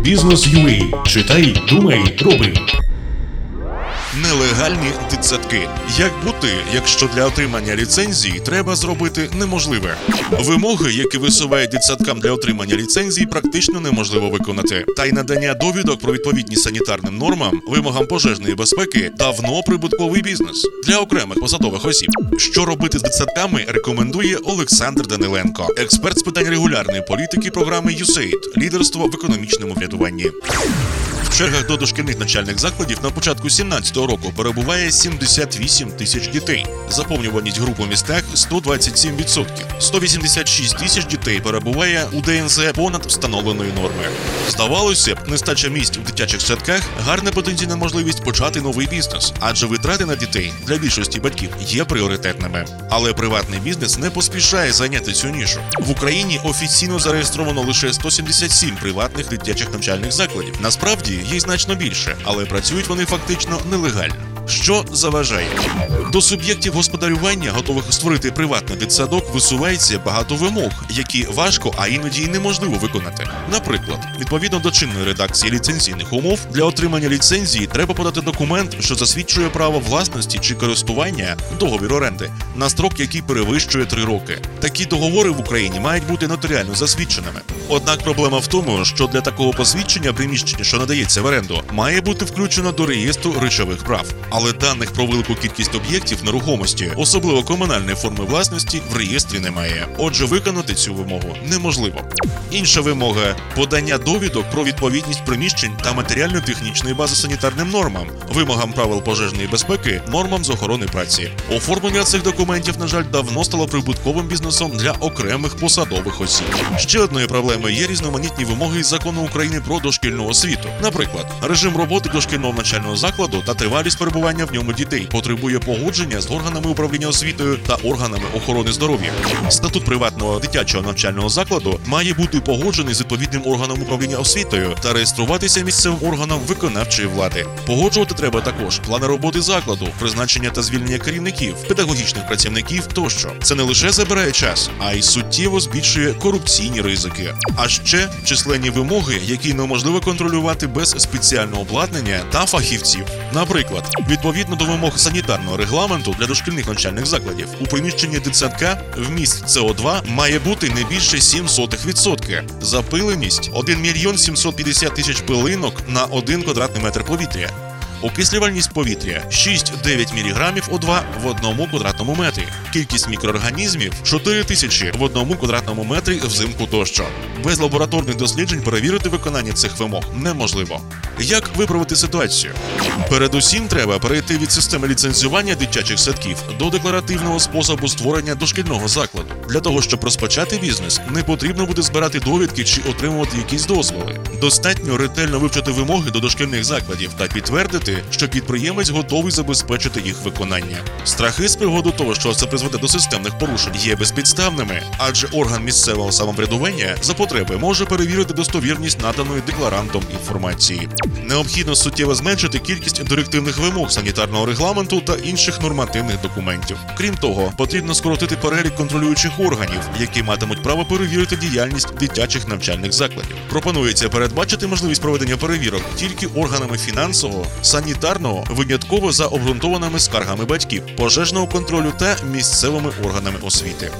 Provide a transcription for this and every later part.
Бізнес UA. Читай, думай, роби. Нелегальні дитсадки. Як бути, якщо для отримання ліцензії треба зробити неможливе? Вимоги, які висувають дитсадкам для отримання ліцензії, практично неможливо виконати. Та й надання довідок про відповідність санітарним нормам, вимогам пожежної безпеки давно прибутковий бізнес для окремих посадових осіб. Що робити з дитсадками, рекомендує Олександр Даниленко, експерт з питань регулярної політики програми USAID, лідерство в економічному врядуванні. В чергах до дошкільних навчальних закладів на початку 17-го року перебуває 78 тисяч дітей. Заповнюваність груп у містах 127%. 186 тисяч дітей перебуває у ДНЗ понад встановленої норми. Здавалося б, нестача місць в дитячих садках гарна потенційна можливість почати новий бізнес, адже витрати на дітей для більшості батьків є пріоритетними. Але приватний бізнес не поспішає зайняти цю нішу. В Україні офіційно зареєстровано лише 177 приватних дитячих навчальних закладів. Насправді й значно більше, але працюють вони фактично нелегально. Що заважає до суб'єктів господарювання, готових створити приватний дитсадок, висувається багато вимог, які важко, а іноді й неможливо виконати. Наприклад, відповідно до чинної редакції ліцензійних умов для отримання ліцензії треба подати документ, що засвідчує право власності чи користування договір оренди на строк, який перевищує три роки. Такі договори в Україні мають бути нотаріально засвідченими. Однак проблема в тому, що для такого посвідчення приміщення, що надається в оренду, має бути включено до реєстру речових прав. Але даних про велику кількість об'єктів нерухомості, особливо комунальної форми власності, в реєстрі немає. Отже, виконати цю вимогу неможливо. Інша вимога подання довідок про відповідність приміщень та матеріально-технічної бази санітарним нормам, вимогам правил пожежної безпеки, нормам з охорони праці. Оформлення цих документів, на жаль, давно стало прибутковим бізнесом для окремих посадових осіб. Ще одною проблемою є різноманітні вимоги із закону України про дошкільну освіту. Наприклад, режим роботи дошкільного навчального закладу та тривалість перебування в ньому дітей потребує погодження з органами управління освітою та органами охорони здоров'я. Статут приватного дитячого навчального закладу має бути погоджений з відповідним органом управління освітою та реєструватися місцевим органом виконавчої влади. Погоджувати треба також плани роботи закладу, призначення та звільнення керівників, педагогічних працівників тощо. Це не лише забирає час, а й суттєво збільшує корупційні ризики. А ще численні вимоги, які неможливо контролювати без спеціального обладнання та фахівців. Наприклад, відповідно до вимог санітарного регламенту для дошкільних навчальних закладів у приміщенні дитсадка вміст СО2 має бути не більше 0,07%. Запиленість 1 мільйон 750 тисяч пилинок на 1 квадратний метр повітря. Окислювальність повітря 6-9 мг O2 в одному квадратному метрі. Кількість мікроорганізмів 4 тисячі в одному квадратному метрі взимку тощо. Без лабораторних досліджень перевірити виконання цих вимог неможливо. Як виправити ситуацію? Передусім треба перейти від системи ліцензування дитячих садків до декларативного способу створення дошкільного закладу. Для того щоб розпочати бізнес, не потрібно буде збирати довідки чи отримувати якісь дозволи. Достатньо ретельно вивчити вимоги до дошкільних закладів та підтвердити, що підприємець готовий забезпечити їх виконання. Страхи з приводу того, що це призведе до системних порушень, є безпідставними, адже орган місцевого самоврядування за потреби може перевірити достовірність наданої декларантом інформації. Необхідно суттєво зменшити кількість директивних вимог санітарного регламенту та інших нормативних документів. Крім того, потрібно скоротити перелік контролюючих органів, які матимуть право перевірити діяльність дитячих навчальних закладів. Пропонується передбачити можливість проведення перевірок тільки органами фінансового, санітарного, винятково за обґрунтованими скаргами батьків, пожежного контролю та місцевими органами освіти.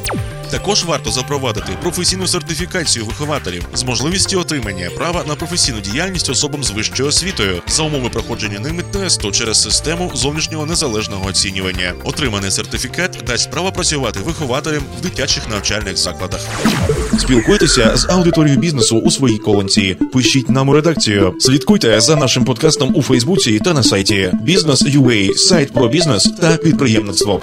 Також варто запровадити професійну сертифікацію вихователів з можливістю отримання права на професійну діяльність особам з вищою освітою за умови проходження ними тесту через систему зовнішнього незалежного оцінювання. Отриманий сертифікат дасть право працювати вихователем в дитячих навчальних закладах. Спілкуйтеся з аудиторією бізнесу у своїй колонці. Пишіть нам у редакцію. Слідкуйте за нашим подкастом у Фейсбуці та на сайті Бізнес.UA, сайт про бізнес та підприємництво.